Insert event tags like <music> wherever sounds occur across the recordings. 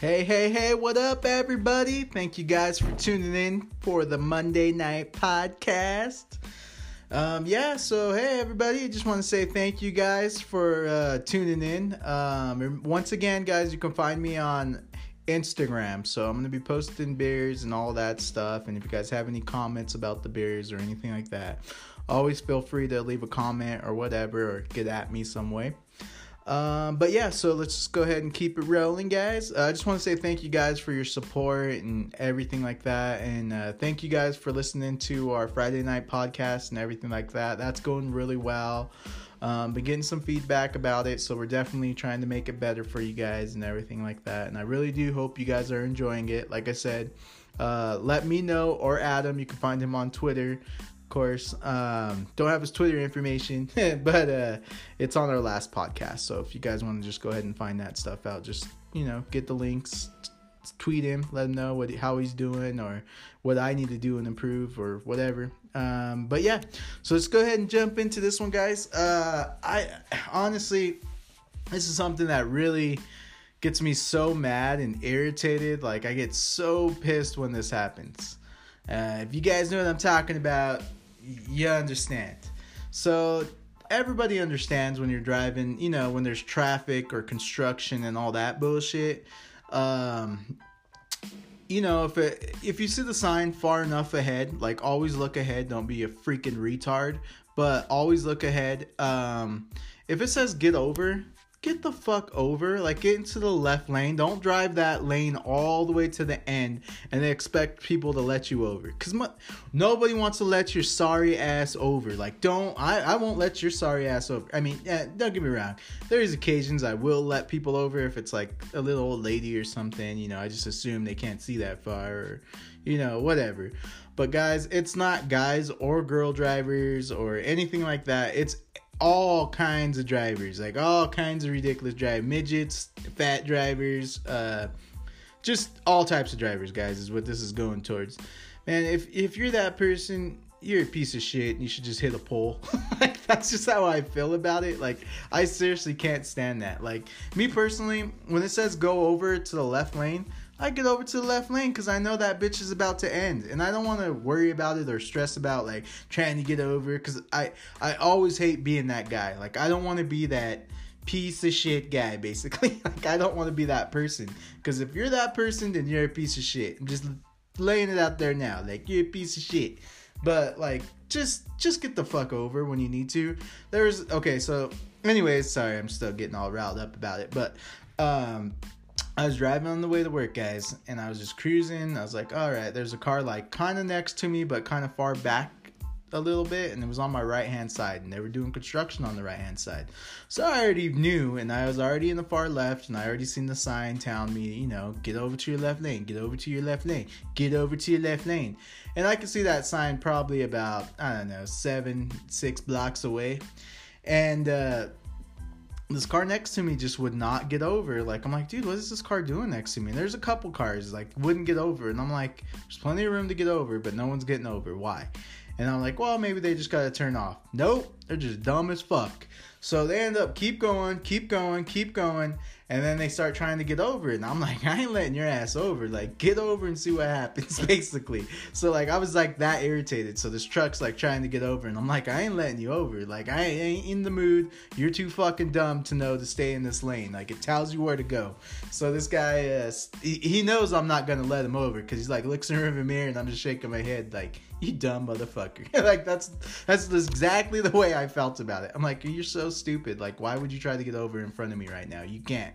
Hey, hey, hey, what up, everybody? Thank you guys for tuning in for the Monday Night Podcast. Um, yeah, so hey, everybody, just want to say thank you guys for uh, tuning in. Um, once again, guys, you can find me on Instagram. So I'm going to be posting beers and all that stuff. And if you guys have any comments about the beers or anything like that, always feel free to leave a comment or whatever or get at me some way. Um, but yeah, so let's just go ahead and keep it rolling, guys. Uh, I just want to say thank you guys for your support and everything like that. And uh, thank you guys for listening to our Friday night podcast and everything like that. That's going really well. Um, been getting some feedback about it, so we're definitely trying to make it better for you guys and everything like that. And I really do hope you guys are enjoying it. Like I said, uh, let me know or Adam. You can find him on Twitter course. Um, don't have his Twitter information, <laughs> but uh, it's on our last podcast. So if you guys want to just go ahead and find that stuff out, just you know, get the links, tweet him, let him know what how he's doing or what I need to do and improve or whatever. Um, but yeah, so let's go ahead and jump into this one, guys. Uh, I honestly, this is something that really gets me so mad and irritated. Like I get so pissed when this happens. Uh, if you guys know what I'm talking about, you understand. So everybody understands when you're driving, you know, when there's traffic or construction and all that bullshit. Um, you know, if it, if you see the sign far enough ahead, like always look ahead. Don't be a freaking retard, but always look ahead. Um, if it says get over, get the fuck over. Like, get into the left lane. Don't drive that lane all the way to the end and expect people to let you over. Because nobody wants to let your sorry ass over. Like, don't, I, I won't let your sorry ass over. I mean, yeah, don't get me wrong. There's occasions I will let people over if it's like a little old lady or something. You know, I just assume they can't see that far or, you know, whatever. But guys, it's not guys or girl drivers or anything like that. It's all kinds of drivers, like all kinds of ridiculous drive midgets, fat drivers, uh, just all types of drivers, guys, is what this is going towards. Man, if if you're that person, you're a piece of shit and you should just hit a pole. <laughs> like that's just how I feel about it. Like I seriously can't stand that. Like me personally, when it says go over to the left lane, I get over to the left lane because I know that bitch is about to end, and I don't want to worry about it or stress about like trying to get over. Because I I always hate being that guy. Like I don't want to be that piece of shit guy. <laughs> Basically, like I don't want to be that person. Because if you're that person, then you're a piece of shit. I'm just laying it out there now. Like you're a piece of shit. But like just just get the fuck over when you need to. There's okay. So anyways, sorry, I'm still getting all riled up about it, but um I was driving on the way to work, guys, and I was just cruising. I was like, all right, there's a car like kind of next to me, but kind of far back a little bit, and it was on my right hand side, and they were doing construction on the right hand side. So I already knew, and I was already in the far left, and I already seen the sign telling me, you know, get over to your left lane, get over to your left lane, get over to your left lane. And I could see that sign probably about, I don't know, seven, six blocks away. And, uh, this car next to me just would not get over. Like I'm like, dude, what is this car doing next to me? And there's a couple cars like wouldn't get over, and I'm like, there's plenty of room to get over, but no one's getting over. Why? And I'm like, well, maybe they just gotta turn off. Nope, they're just dumb as fuck. So they end up keep going, keep going, keep going, and then they start trying to get over it. And I'm like, <laughs> I ain't letting your ass over. Like, get over and see what happens, <laughs> basically. So like I was like that irritated. So this truck's like trying to get over, and I'm like, I ain't letting you over. Like I ain't in the mood. You're too fucking dumb to know to stay in this lane. Like it tells you where to go. So this guy, uh, he, knows I'm not gonna let him over because he's like looks in the rearview mirror, and I'm just shaking my head like, <laughs> you dumb motherfucker. <laughs> like that's that's exactly the way I felt about it. I'm like, you're so stupid. Like why would you try to get over in front of me right now? You can't.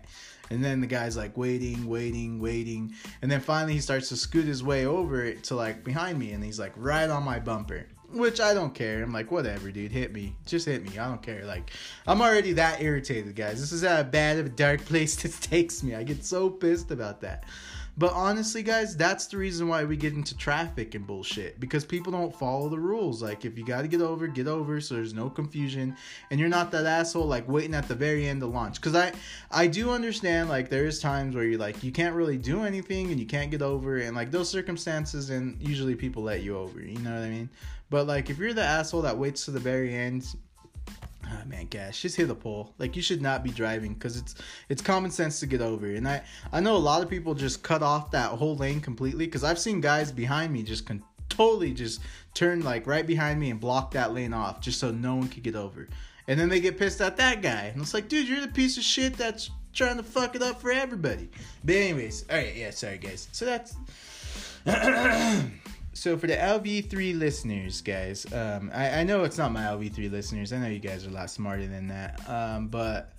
And then the guy's like waiting, waiting, waiting. And then finally he starts to scoot his way over it to like behind me and he's like right on my bumper. Which I don't care. I'm like, whatever, dude. Hit me. Just hit me. I don't care. Like, I'm already that irritated, guys. This is how bad of a dark <laughs> place this takes me. I get so pissed about that. But honestly, guys, that's the reason why we get into traffic and bullshit because people don't follow the rules. Like, if you got to get over, get over, so there's no confusion, and you're not that asshole like waiting at the very end to launch. Because I, I do understand like there is times where you like you can't really do anything and you can't get over, and like those circumstances, and usually people let you over. You know what I mean? But like if you're the asshole that waits to the very end, man, gas. Just hit the pole. Like you should not be driving because it's it's common sense to get over. And I I know a lot of people just cut off that whole lane completely because I've seen guys behind me just con- totally just turn like right behind me and block that lane off just so no one could get over. And then they get pissed at that guy. And it's like, dude, you're the piece of shit that's trying to fuck it up for everybody. But anyways, all right, yeah, sorry guys. So that's <clears throat> so for the LV3 listeners, guys, um, I, I know it's not my LV3 listeners. I know you guys are a lot smarter than that. Um, but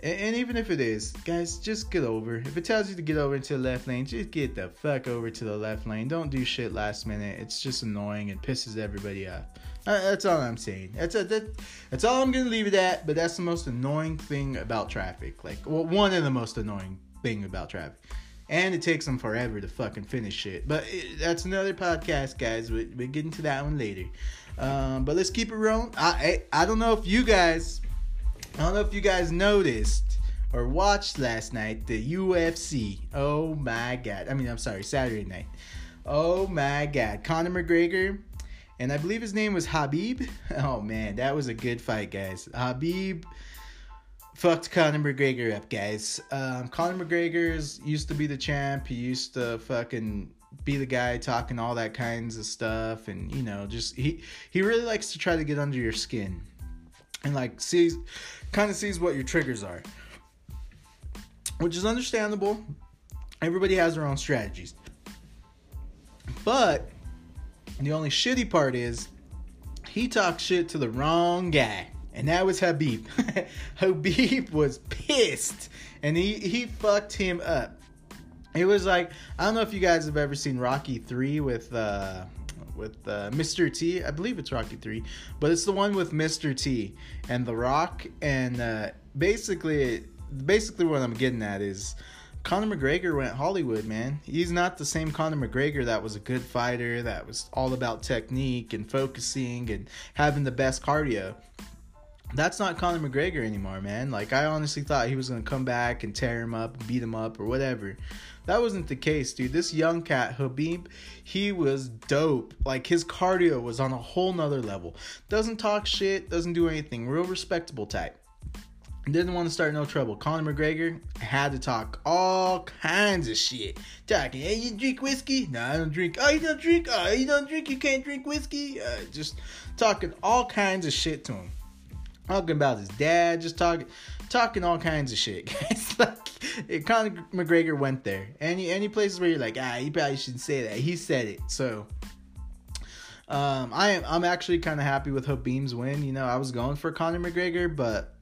and, and even if it is, guys, just get over. If it tells you to get over to the left lane, just get the fuck over to the left lane. Don't do shit last minute. It's just annoying and pisses everybody off. Uh, that's all I'm saying. That's a, that, that's all I'm gonna leave it at. But that's the most annoying thing about traffic. Like, well, one of the most annoying thing about traffic. And it takes them forever to fucking finish it. But it, that's another podcast, guys. We, we'll get into that one later. Um, but let's keep it rolling. I, I I don't know if you guys, I don't know if you guys noticed or watched last night the UFC. Oh my god! I mean, I'm sorry, Saturday night. Oh my god, Conor McGregor and I believe his name was Habib. <laughs> Oh man, that was a good fight, guys. Habib fucked Conor McGregor up, guys. Um, Conor McGregor's used to be the champ. He used to fucking be the guy talking all that kinds of stuff, and you know, just he he really likes to try to get under your skin, and like sees, kind of sees what your triggers are, which is understandable. Everybody has their own strategies, but the only shitty part is he talks shit to the wrong guy. And that was Habib. <laughs> Habib was pissed. And he, he fucked him up. It was like I don't know if you guys have ever seen Rocky 3 with uh with uh, Mr. T. I believe it's Rocky 3, but it's the one with Mr. T and The Rock and uh basically basically what I'm getting at is Conor McGregor went Hollywood, man. He's not the same Conor McGregor that was a good fighter, that was all about technique and focusing and having the best cardio. That's not Conor McGregor anymore, man. Like I honestly thought he was gonna come back and tear him up, beat him up, or whatever. That wasn't the case, dude. This young cat, Habib, he was dope. Like his cardio was on a whole nother level. Doesn't talk shit, doesn't do anything. Real respectable type. Didn't want to start no trouble. Conor McGregor had to talk all kinds of shit. Talking, hey, you drink whiskey? No, I don't drink. Oh, you don't drink? Oh, you don't drink? You can't drink whiskey? Uh, just talking all kinds of shit to him. Talking about his dad, just talking, talking all kinds of shit. <laughs> Guys, like Conor McGregor went there. Any any places where you're like, ah, you probably shouldn't say that. He said it. So, um, I am I'm actually kind of happy with Habib's win. You know, I was going for Conor McGregor, but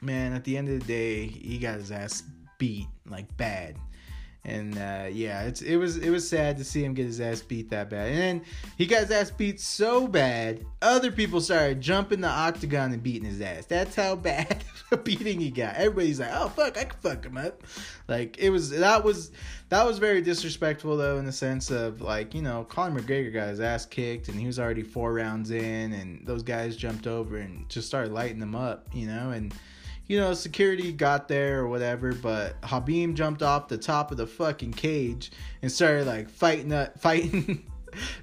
man, at the end of the day, he got his ass beat like bad. And uh, yeah, it's it was it was sad to see him get his ass beat that bad. And he got his ass beat so bad, other people started jumping the octagon and beating his ass. That's how <laughs> bad a beating he got. Everybody's like, "Oh fuck, I can fuck him up." Like it was that was that was very disrespectful though, in the sense of like you know Conor McGregor got his ass kicked and he was already four rounds in, and those guys jumped over and just started lighting them up, you know, and you know, security got there or whatever, but Habib jumped off the top of the fucking cage and started like fighting <laughs> fighting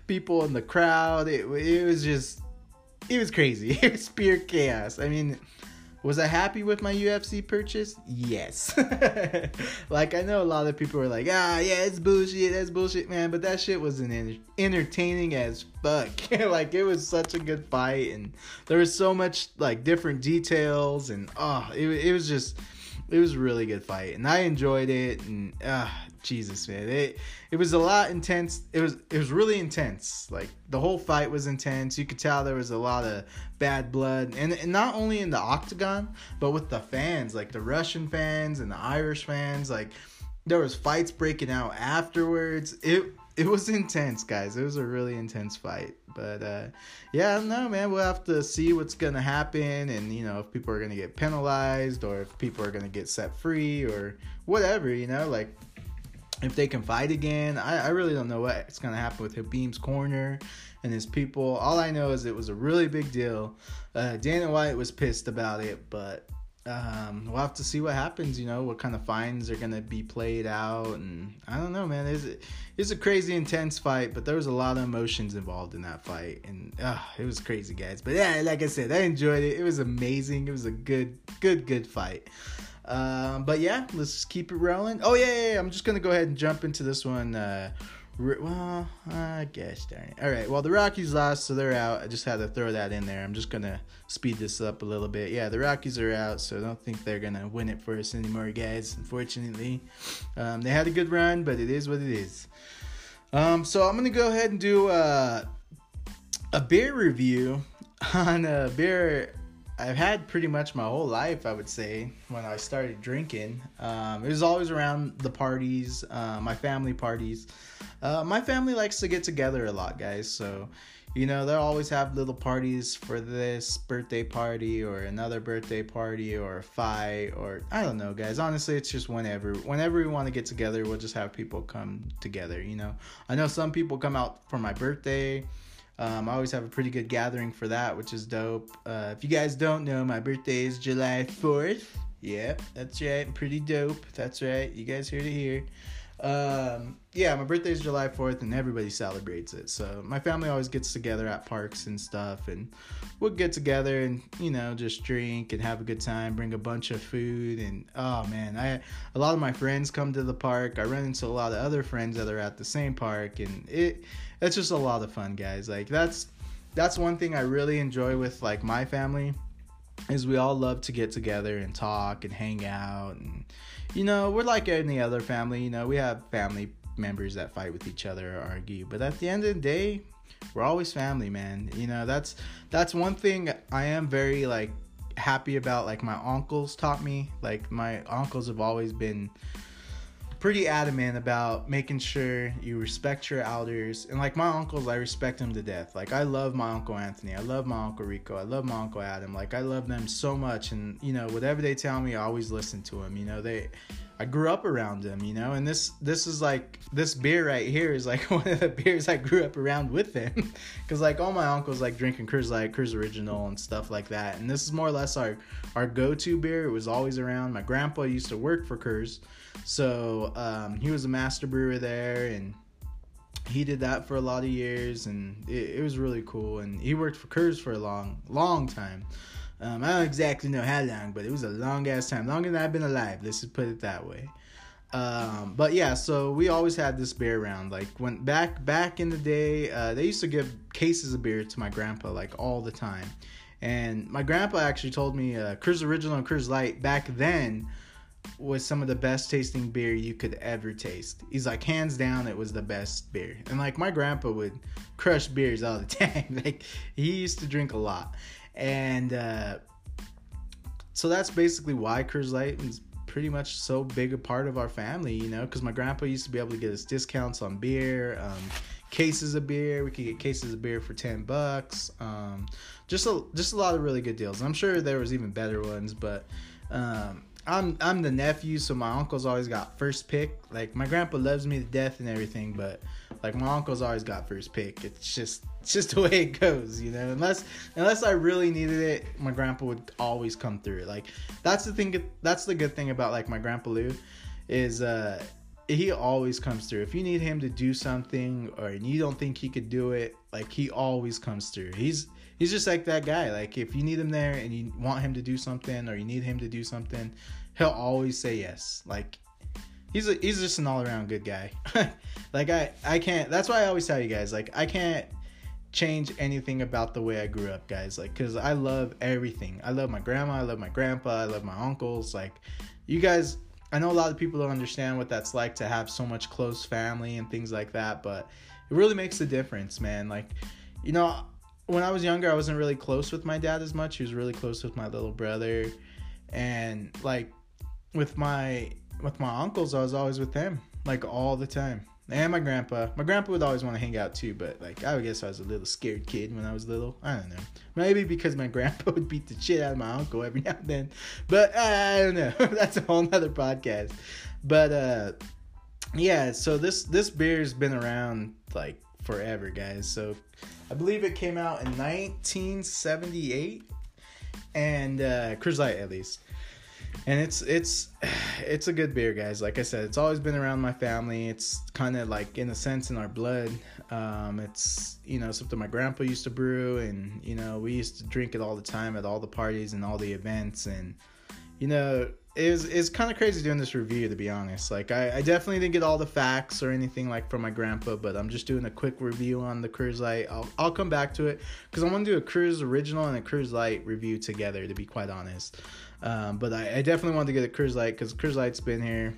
people in the crowd. It, it was just it was crazy. <laughs> It was pure chaos. I mean, was I happy with my UFC purchase? Yes. <laughs> like I know a lot of people were like, "Ah, yeah, it's bullshit. That's bullshit, man." But that shit was an entertaining as fuck. <laughs> like it was such a good fight, and there was so much like different details, and oh, it it was just it was a really good fight, and I enjoyed it, and uh, Jesus, man, it it was a lot intense. It was it was really intense. Like the whole fight was intense. You could tell there was a lot of bad blood, and, and not only in the octagon, but with the fans, like the Russian fans and the Irish fans. Like there was fights breaking out afterwards. It it was intense, guys. It was a really intense fight. But uh, yeah, no, man. We'll have to see what's gonna happen, and you know, if people are gonna get penalized, or if people are gonna get set free, or whatever. You know, like if they can fight again. I, I really don't know what's gonna happen with Habib's corner and his people. All I know is it was a really big deal. Uh, Dana White was pissed about it, but um, we'll have to see what happens. You know, what kind of fines are gonna be played out, and I don't know, man. It's it's a crazy intense fight, but there was a lot of emotions involved in that fight, and uh, it was crazy, guys. But yeah, like I said, I enjoyed it. It was amazing. It was a good, good, good fight. Um, but yeah, let's keep it rolling. Oh yeah, yeah, yeah, I'm just gonna go ahead and jump into this one. Uh, well, I guess darn it. All right. Well, the Rockies lost, so they're out. I just had to throw that in there. I'm just gonna speed this up a little bit. Yeah, the Rockies are out, so I don't think they're gonna win it for us anymore, guys. Unfortunately, um, they had a good run, but it is what it is. Um, so I'm gonna go ahead and do uh, a beer review <laughs> on a beer I've had pretty much my whole life, I would say, when I started drinking. Um, it was always around the parties, uh, my family parties. Uh, my family likes to get together a lot, guys. So, you know, they'll always have little parties for this birthday party or another birthday party or a fight or I don't know, guys. Honestly, it's just whenever. Whenever we want to get together, we'll just have people come together, you know. I know some people come out for my birthday um, I always have a pretty good gathering for that, which is dope. Uh, if you guys don't know, my birthday is July 4th. Yep, that's right. Pretty dope. That's right. You guys heard it here. Um, yeah, my birthday is July 4th and everybody celebrates it. So my family always gets together at parks and stuff and we'll get together and, you know, just drink and have a good time, bring a bunch of food and oh man, I a lot of my friends come to the park. I run into a lot of other friends that are at the same park and it it's just a lot of fun, guys. Like that's that's one thing I really enjoy with like my family is we all love to get together and talk and hang out and you know we're like any other family you know we have family members that fight with each other or argue but at the end of the day we're always family man you know that's that's one thing i am very like happy about like my uncles taught me like my uncles have always been pretty adamant about making sure you respect your elders. And like my uncles, I respect them to death. Like I love my uncle Anthony. I love my uncle Rico. I love my uncle Adam. Like I love them so much. And you know, whatever they tell me, I always listen to them. You know, they I grew up around them, you know, and this this is like this beer right here is like <laughs> one of the beers I grew up around with them, <laughs> because like all my uncles like drinking Coors Light, Coors Original, and stuff like that, and this is more or less our our go-to beer. It was always around. My grandpa used to work for Coors, so um, he was a master brewer there, and he did that for a lot of years, and it, it was really cool. And he worked for Coors for a long, long time. Um, I don't exactly know how long, but it was a long ass time, longer than I've been alive. Let's just put it that way. Um, but yeah, so we always had this beer around. Like when back back in the day, uh, they used to give cases of beer to my grandpa like all the time. And my grandpa actually told me uh, Coors Original and Coors Light back then was some of the best tasting beer you could ever taste. He's like, hands down, it was the best beer. And like my grandpa would crush beers all the <laughs> time. like he used to drink a lot. And uh, so that's basically why Coors Light is pretty much so big a part of our family, you know, because my grandpa used to be able to get us discounts on beer, um, cases of beer. We could get cases of beer for ten bucks. Um, just a just a lot of really good deals. I'm sure there was even better ones, but um, I'm I'm the nephew, so my uncle's always got first pick. Like my grandpa loves me to death and everything, but like my uncle's always got first pick. It's just it's just <laughs> the way it goes, you know. Unless unless I really needed it, my grandpa would always come through. Like that's the thing. That's the good thing about like my grandpa Lou, is uh he always comes through. If you need him to do something or you don't think he could do it, like he always comes through. He's he's just like that guy. Like if you need him there and you want him to do something or you need him to do something, he'll always say yes. Like he's a, he's just an all around good guy. <laughs> like I I can't. That's why I always tell you guys like I can't change anything about the way I grew up, guys. Like cuz I love everything. I love my grandma, I love my grandpa, I love my uncles. Like you guys I know a lot of people don't understand what that's like to have so much close family and things like that, but it really makes a difference, man. Like, you know, when I was younger, I wasn't really close with my dad as much. He was really close with my little brother, and like with my with my uncles, I was always with them like all the time. And my grandpa. My grandpa would always want to hang out too, but like I guess I was a little scared kid when I was little. I don't know. Maybe because my <laughs> grandpa would beat the shit out of my uncle every now and then. But I don't know. <laughs> That's a whole nother podcast. But uh yeah, so this this beer's been around like forever, guys. So I believe it came out in 1978, and uh, Coors Light at least. And it's it's <sighs> it's a good beer, guys. Like I said, it's always been around my family. It's kind of like in a sense in our blood. Um, it's you know something my grandpa used to brew, and you know we used to drink it all the time at all the parties and all the events, and you know is is kind of crazy doing this review to be honest. Like I, I definitely didn't get all the facts or anything like from my grandpa, but I'm just doing a quick review on the Coors Light. I'll I'll come back to it because I want to do a Coors Original and a Coors Light review together. To be quite honest, um, but I, I definitely wanted to get a Coors Light because Coors Light's been here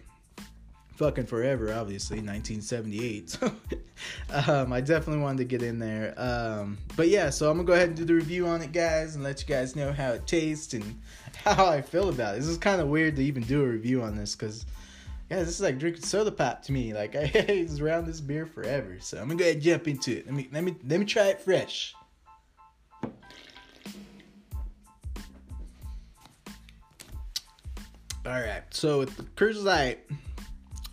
fucking forever, obviously 1978. So <laughs> um, I definitely wanted to get in there. Um, but yeah, so I'm gonna go ahead and do the review on it, guys, and let you guys know how it tastes and <laughs> how I feel about it. This is kind of weird to even do a review on this because. Yeah, this is like drinking soda pop to me. Like <laughs> I was around this beer forever, so I'm gonna go ahead and jump into it. Let me let me let me try it fresh. All right, so with the Coors Light,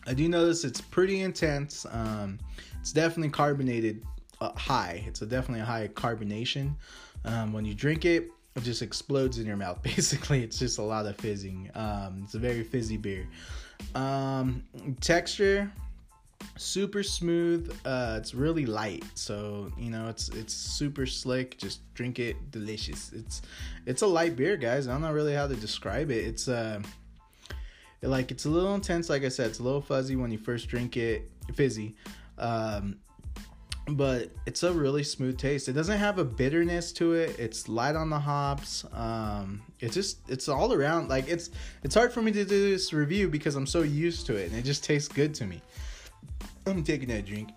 I do notice it's pretty intense. Um, it's definitely carbonated uh, high. It's a definitely a high carbonation. Um, when you drink it, it just explodes in your mouth. <laughs> Basically, it's just a lot of fizzing. Um, it's a very fizzy beer. Um, texture, super smooth. Uh, it's really light, so you know it's it's super slick. Just drink it, delicious. It's it's a light beer, guys. I don't know really how to describe it. It's uh like it's a little intense like i said it's a little fuzzy when you first drink it fizzy um, but it's a really smooth taste. It doesn't have a bitterness to it. It's light on the hops. Um, it's just it's all around like it's it's hard for me to do this review because i'm so used to it and it just tastes good to me. I'm taking that drink.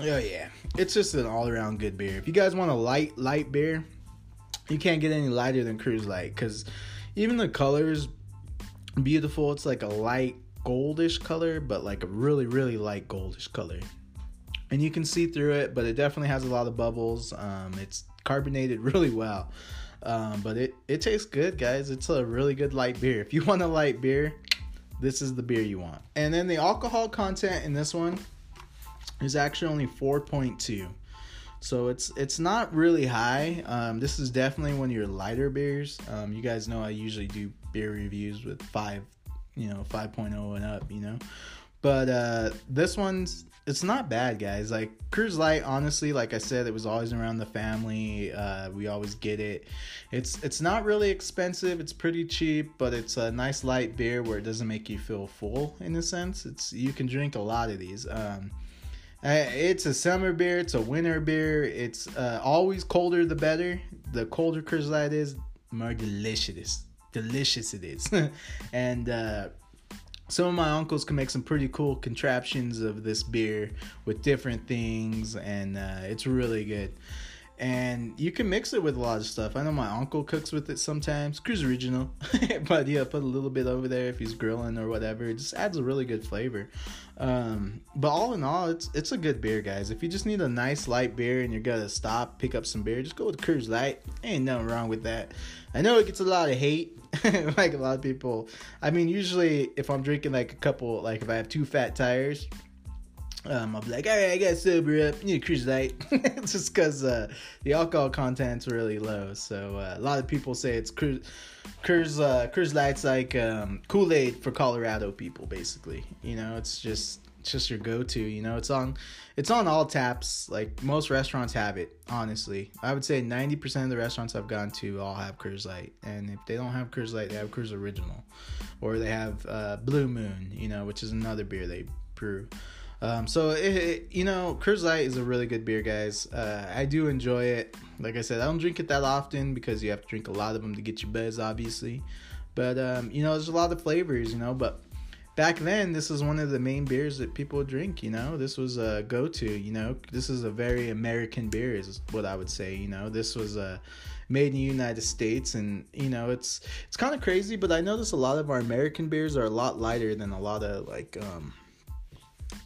Oh yeah, it's just an all-around good beer. If you guys want a light, light beer, you can't get any lighter than Coors Light because even the colors beautiful. It's like a light goldish color, but like a really really light goldish color, and you can see through it. But it definitely has a lot of bubbles. Um, it's carbonated <laughs> really well, um, but it it tastes good, guys. It's a really good light beer. If you want a light beer, this is the beer you want. And then the alcohol content in this one is actually only 4.2 so it's it's not really high. Um, this is definitely one of your lighter beers. Um, you guys know I usually do beer reviews with five, you know, 5.0 and up, you know. But uh, this one's it's not bad, guys. Like Coors Light, honestly, like I said, it was always around the family. Uh, we always get it. It's it's not really expensive. It's pretty cheap, but it's a nice light beer where it doesn't make you feel full in a sense. It's you can drink a lot of these. Um, it's a summer beer. It's a winter beer. It's uh, always colder the better. The colder Coors Light is, more delicious. Delicious it is. <laughs> and uh, some of my uncles can make some pretty cool contraptions of this beer with different things, and uh, it's really good and you can mix it with a lot of stuff. I know my uncle cooks with it sometimes. Coors Original, <laughs> but yeah, put a little bit over there if he's grilling or whatever. It just adds a really good flavor. Um, but all in all, it's it's a good beer, guys. If you just need a nice light beer and you're gonna stop, pick up some beer, just go with Coors Light. Ain't nothing wrong with that. I know it gets a lot of hate. <laughs> like a lot of people. I mean, usually if I'm drinking like a couple, like if I have two fat tires, um, I'll be like, all right, I got sober up. Need a Coors Light, just because uh, the alcohol content's really low. So uh, a lot of people say it's Coors, Coors, uh, Coors Light's like um, Kool Aid for Colorado people, basically. You know, it's just it's just your go-to. You know, it's on it's on all taps. Like most restaurants have it. Honestly, I would say ninety percent of the restaurants I've gone to all have Coors Light, and if they don't have Coors Light, they have Coors Original, or they have uh, Blue Moon. You know, which is another beer they brew. Um, so it, it, you know, Coors Light is a really good beer, guys. Uh, I do enjoy it. Like I said, I don't drink it that often because you have to drink a lot of them to get your buzz, obviously. But um, you know, there's a lot of flavors, you know. But back then, this was one of the main beers that people drink. You know, this was a go-to. You know, this is a very American beer, is what I would say. You know, this was a made in the United States, and you know, it's it's kind of crazy. But I notice a lot of our American beers are a lot lighter than a lot of like. Um,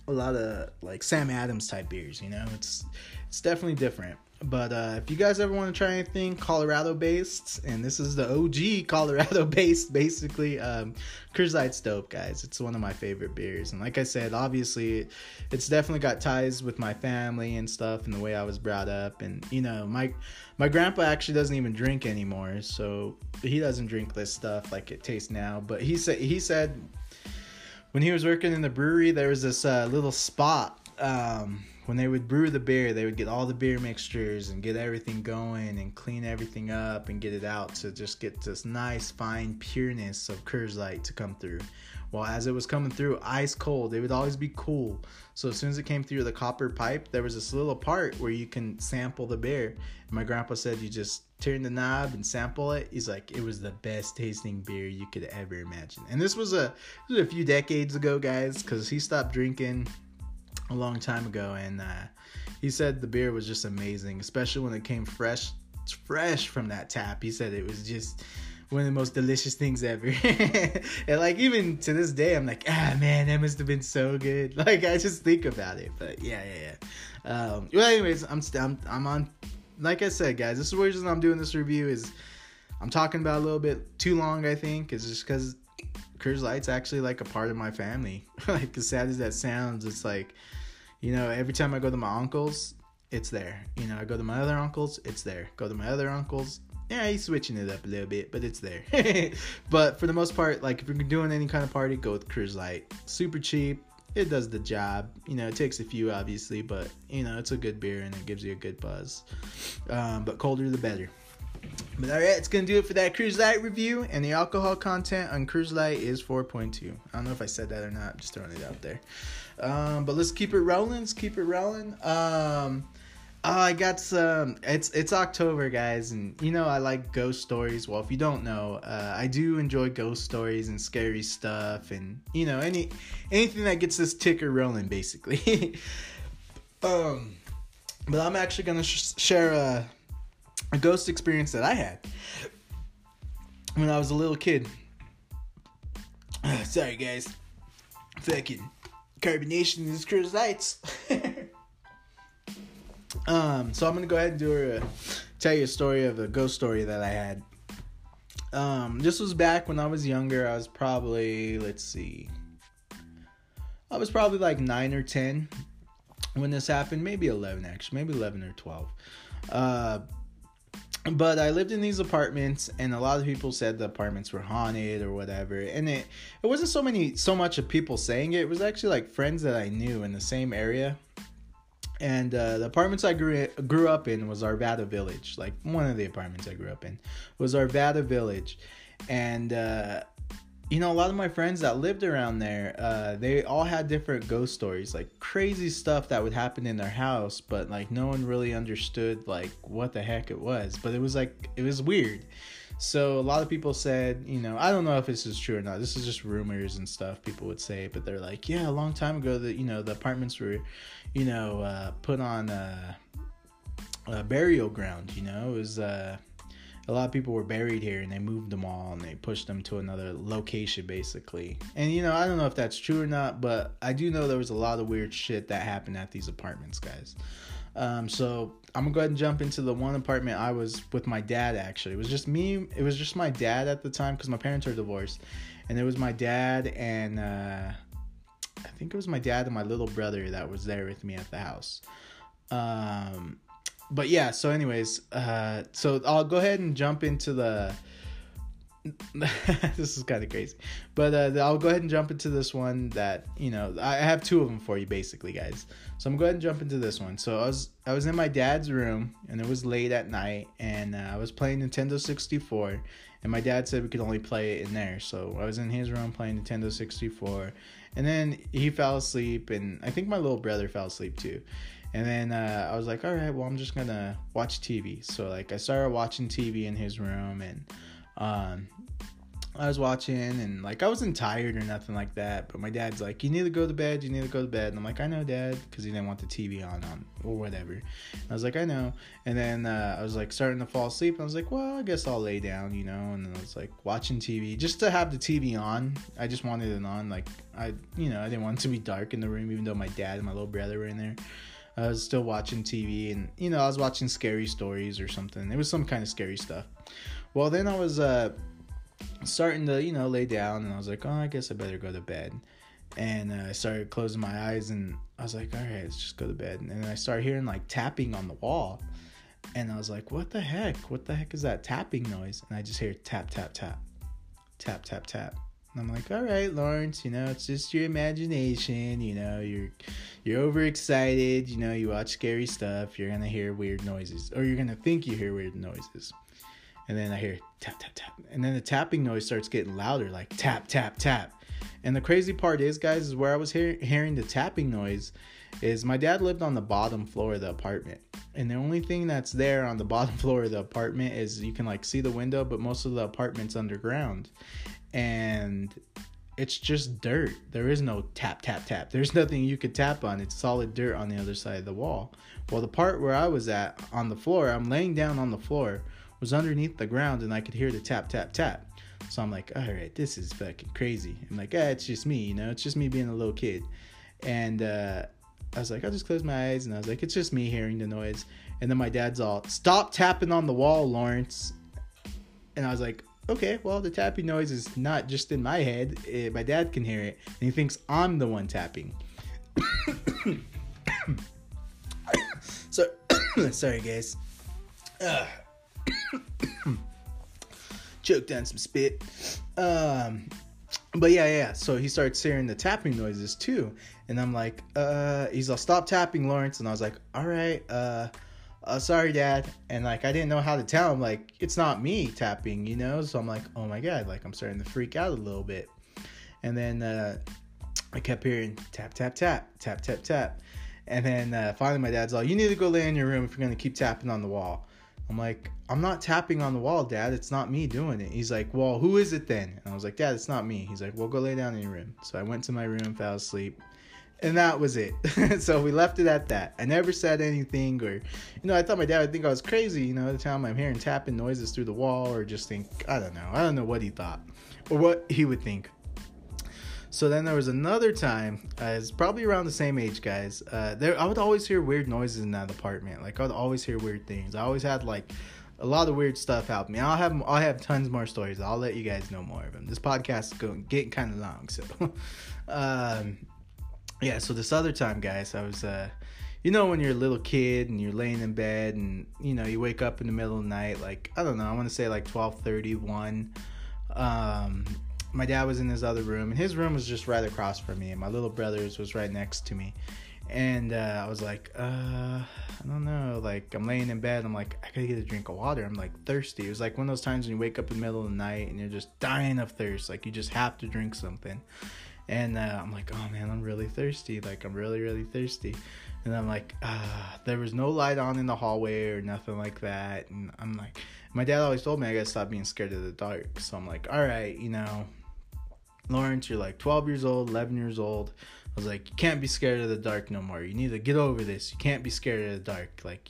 a lot of like Sam Adams type beers. You know, it's it's definitely different. But uh, if you guys ever want to try anything Colorado based, and this is the OG <laughs> Colorado based, basically, um, Light's dope, guys. It's one of my favorite beers. And like I said, obviously, it's definitely got ties with my family and stuff and the way I was brought up. And, you know, my, my grandpa actually doesn't even drink anymore. So he doesn't drink this stuff like it tastes now. But he said, he said, when he was working in the brewery, there was this uh, little spot. Um, when they would brew the beer, they would get all the beer mixtures and get everything going and clean everything up and get it out to just get this nice fine pureness of Coors Light to come through. Well, as it was coming through, ice cold, it would always be cool. So as soon as it came through the copper pipe, there was this little part where you can sample the beer. And my grandpa said you just turn the knob and sample it. He's like, it was the best tasting beer you could ever imagine. And this was a, this was a few decades ago, guys, because he stopped drinking a long time ago, and uh, he said the beer was just amazing, especially when it came fresh, fresh from that tap. He said it was just one of the most delicious things ever. <laughs> and like even to this day, I'm like, ah man, that must have been so good. <laughs> Like I just think about it. But yeah, yeah, yeah. Um, well, anyways, I'm I'm I'm on. Like I said, guys, this is the reason I'm doing this review is I'm talking about a little bit too long. I think it's just because Coors Light's actually like a part of my family. <laughs> like as sad as that sounds, it's like you know, every time I go to my uncle's, it's there. You know, I go to my other uncle's, it's there. Go to my other uncle's, yeah, he's switching it up a little bit, but it's there. <laughs> but for the most part, like if you're doing any kind of party, go with Coors Light. Super cheap. It does the job. You know, it takes a few, obviously, but you know, it's a good beer and it gives you a good buzz. Um, but colder the better. But alright, it's gonna do it for that Coors Light review. And the alcohol content on Coors Light is 4.2. I don't know if I said that or not. Just throwing it out there. Um, but let's keep it rolling. Let's keep it rolling. Um, oh, I got some. It's it's October, guys, and you know I like ghost stories. Well, if you don't know, uh, I do enjoy ghost stories and scary stuff, and you know any anything that gets this ticker rolling, basically. <laughs> um, but I'm actually gonna sh- share a a ghost experience that I had when I was a little kid. <sighs> Sorry, guys. Fucking carbonation this Coors Lights. <laughs> um, so I'm gonna go ahead and do a tell you a story of a ghost story that I had. Um, this was back when I was younger. I was probably let's see, I was probably like nine or ten when this happened. Maybe eleven actually, maybe eleven or twelve. Uh, but I lived in these apartments, and a lot of people said the apartments were haunted or whatever. And it it wasn't so many so much of people saying it. It was actually like friends that I knew in the same area. And uh, the apartments I grew grew up in was Arvada Village. Like one of the apartments I grew up in was Arvada Village, and uh, you know, a lot of my friends that lived around there, uh, they all had different ghost stories, like crazy stuff that would happen in their house, but like no one really understood like what the heck it was. But it was like it was weird. So a lot of people said, you know, I don't know if this is true or not. This is just rumors and stuff people would say, but they're like, yeah, a long time ago that you know the apartments were, you know, uh, put on a, a burial ground. You know, it was. Uh, a lot of people were buried here and they moved them all and they pushed them to another location basically. And you know, I don't know if that's true or not, but I do know there was a lot of weird shit that happened at these apartments, guys. Um, so I'm gonna go ahead and jump into the one apartment I was with my dad actually. It was just me, it was just my dad at the time because my parents are divorced. And it was my dad and uh, I think it was my dad and my little brother that was there with me at the house. Um, but yeah, so anyways, uh, so I'll go ahead and jump into the. <laughs> this is kind of crazy, but uh, I'll go ahead and jump into this one that you know I have two of them for you basically, guys. So I'm going to jump into this one. So I was I was in my dad's room and it was late at night and uh, I was playing Nintendo 64 and my dad said we could only play it in there. So I was in his room playing Nintendo 64 and then he fell asleep and I think my little brother fell asleep too. And then uh, I was like, all right, well, I'm just gonna watch TV. So like, I started watching TV in his room, and um, I was watching and like I wasn't tired or nothing like that, but my dad's like, "You need to go to bed. You need to go to bed." And I'm like, "I know, Dad," because he didn't want the TV on on or whatever. And I was like, "I know." And then uh, I was like starting to fall asleep. I was like, "Well, I guess I'll lay down," you know. And then I was like watching TV just to have the TV on. I just wanted it on. Like I, you know, I didn't want it to be dark in the room, even though my dad and my little brother were in there. I was still watching TV, and you know, I was watching scary stories or something. It was some kind of scary stuff. Well, then I was uh starting to, you know, lay down, and I was like, oh, I guess I better go to bed. And uh, I started closing my eyes, and I was like, all right, let's just go to bed. And I started hearing like tapping on the wall, and I was like, what the heck? What the heck is that tapping noise? And I just hear tap, tap, tap, tap, tap, tap. And I'm like, all right, Lawrence, you know, it's just your imagination. You know, you're you're overexcited. You know, you watch scary stuff. You're gonna hear weird noises, or you're gonna think you hear weird noises and then I hear tap tap tap, and then the tapping noise starts getting louder, like tap tap tap. And the crazy part is, guys, is where I was hear- hearing the tapping noise, is my dad lived on the bottom floor of the apartment, and the only thing that's there on the <laughs> bottom floor of the apartment is you can like see the window, but most of the apartment's underground, and it's just dirt. There is no tap tap tap. There's <laughs> nothing you could tap on. It's solid dirt on the other side of the wall. Well, the part where I was at on the floor, I'm laying down on the floor was underneath the ground and I could hear the tap, tap, tap. So I'm like, all right, this is fucking crazy. I'm like, ah, it's just me, you know, it's just me being a little kid. And uh, I was like, I'll just close my eyes. And I was like, it's just me hearing the noise. And then my dad's all, stop tapping on the wall, Lawrence. And I was like, okay, well, the tapping noise is not just in my head. Eh, my dad can hear it. And he thinks I'm the one tapping. <coughs> so, <coughs> sorry, guys. Ugh. <coughs> Choked down some spit. Um, but yeah, yeah. So he starts hearing the tapping noises too, and I'm like, uh, he's like, stop tapping, Lawrence. And I was like, all right, uh, uh, sorry, Dad. And like, I didn't know how to tell him, like, it's not me tapping, you know. So I'm like, oh my god, like I'm starting to freak out a little bit. And then uh, I kept hearing tap, tap, tap, tap, tap, tap. And then uh, finally, my dad's like, you need to go lay in your room if you're gonna keep tapping on the wall. I'm like, I'm not tapping on the wall, Dad. It's not me doing it. He's like, Well, who is it then? And I was like, Dad, it's not me. He's like, Well, go lay down in your room. So I went to my room, fell asleep, and that was it. <laughs> so we left it at that. I never said anything, or, you know, I thought my dad would think I was crazy, you know, the time I'm hearing tapping noises through the wall, or just think, I don't know. I don't know what he thought, or what he would think. So then there was another time, uh, it's probably around the same age, guys. Uh, there, I would always hear weird noises in that apartment. Like I would always hear weird things. I always had like a lot of weird stuff happen. I'll have I have tons more stories. I'll let you guys know more of them. This podcast is going getting kind of long, so <laughs> um, yeah. So this other time, guys, I was uh, you know when you're a little kid and you're laying in bed and you know you wake up in the middle of the night, like I don't know, I want to say like twelve thirty one. Um, my dad was in his other room, and his room was just right across from me, and my little brother's was right next to me. And uh, I was like, uh, I don't know. Like, I'm laying in bed. I'm like, I gotta get a drink of water. I'm like thirsty. It was like one of those times when you wake up in the middle of the night and you're just dying of thirst. Like, you just have to drink something. And uh, I'm like, oh man, I'm really thirsty. Like, I'm really, really thirsty. And I'm like, uh, there was no light on in the hallway or nothing like that. And I'm like, my dad always told me I gotta stop being scared of the dark. So I'm like, all right, you know, Lawrence, you're like 12 years old, 11 years old. I was like, you can't be scared of the dark no more. You need to get over this. You can't be scared of the dark. Like,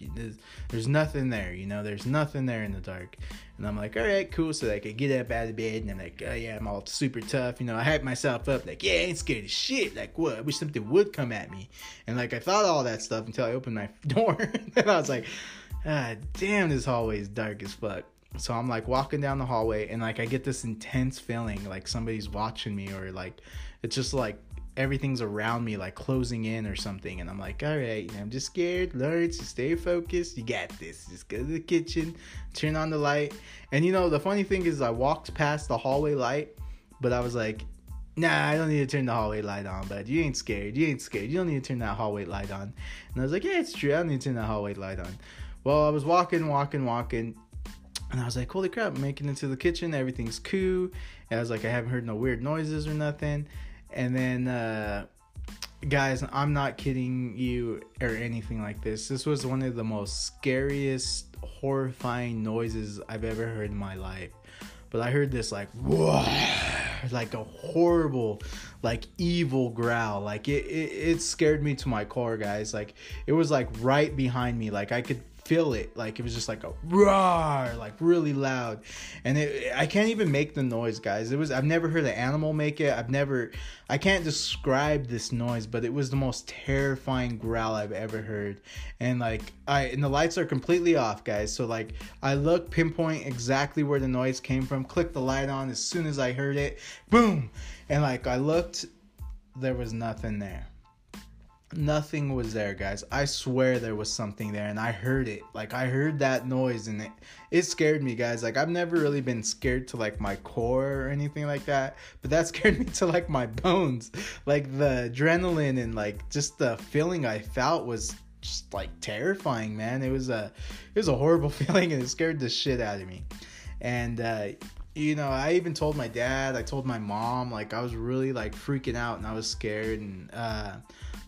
there's, nothing there, you know, there's nothing there in the dark. And I'm like, all right, cool. So like, I get up out of bed and I'm like, oh yeah, I'm all super tough. You know, I hype myself up like, yeah, I ain't scared of shit. Like, what? I wish something would come at me. And like, I thought all that stuff until I opened my <laughs> door. and I was like, ah, damn, this hallway is dark as fuck. So I'm like walking down the hallway and like I get this intense feeling like somebody's watching me or like it's just like everything's around me like closing in or something and I'm like, all right, I'm just scared. Learn to stay focused. You got this. Just go to the kitchen, turn on the light. And you know, the funny thing is I walked past the hallway light, but I was like, nah, I don't need to turn the hallway light on, but you ain't scared. You ain't scared. You don't need to turn that hallway light on. And I was like, yeah, it's true. I don't need to turn that hallway light on. Well, I was walking, walking, walking, and I was like, holy crap, I'm making it to the kitchen. Everything's cool. And I was like, I haven't heard no weird noises or nothing. And then, uh, guys, I'm not kidding you or anything like this. This was one of the most scariest, horrifying noises I've ever heard in my life. but I heard this like whoa, like a horrible, like evil growl. Like it, it, it scared me to my core, guys. Like it was like right behind me. Like I could feel it like it was just like a roar like really loud. And it, i can't even make the noise guys. It was i've never heard an animal make it. I've never i can't describe this noise but it was the most terrifying growl i've ever heard. And like i and the lights are completely off guys. So like i look pinpoint exactly where the noise came from click the light on. As soon as i heard it boom! And like i looked there was nothing there nothing was there guys. I swear there was something there and i heard it. Like i heard that noise and it it scared me guys. Like i've never really been scared to like my core or anything like that but that <laughs> scared me to like my bones. Like the adrenaline and like just the feeling i felt was just like terrifying man. It was a it was a horrible <laughs> feeling and it scared the shit out of me. And uh you know i even told my dad i told my mom like i was really like freaking out and i was scared and uh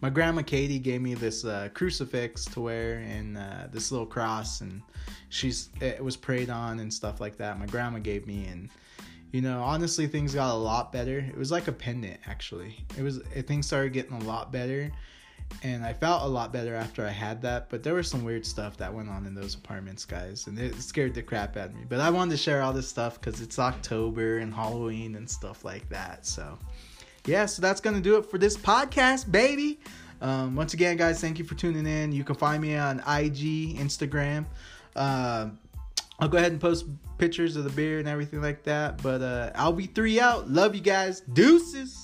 my grandma Katie gave me this uh, crucifix to wear and uh, this little cross, and she's it was prayed on and stuff like that. My grandma gave me, and you know, honestly, things got a lot better. It was like a pendant, actually. It was it, things started getting a lot better, and I felt a lot better after I had that. But there was some weird stuff that went on in those apartments, guys, and it scared the crap out of me. But I wanted to share all this stuff because it's October and Halloween and stuff like that. So yeah, so that's gonna do it for this podcast, baby. Um, once again, guys, thank you for tuning in. You can find me on IG, Instagram. Uh, I'll go ahead and post pictures of the beer and everything like that. But uh, I'll be three out. Love you guys. Deuces.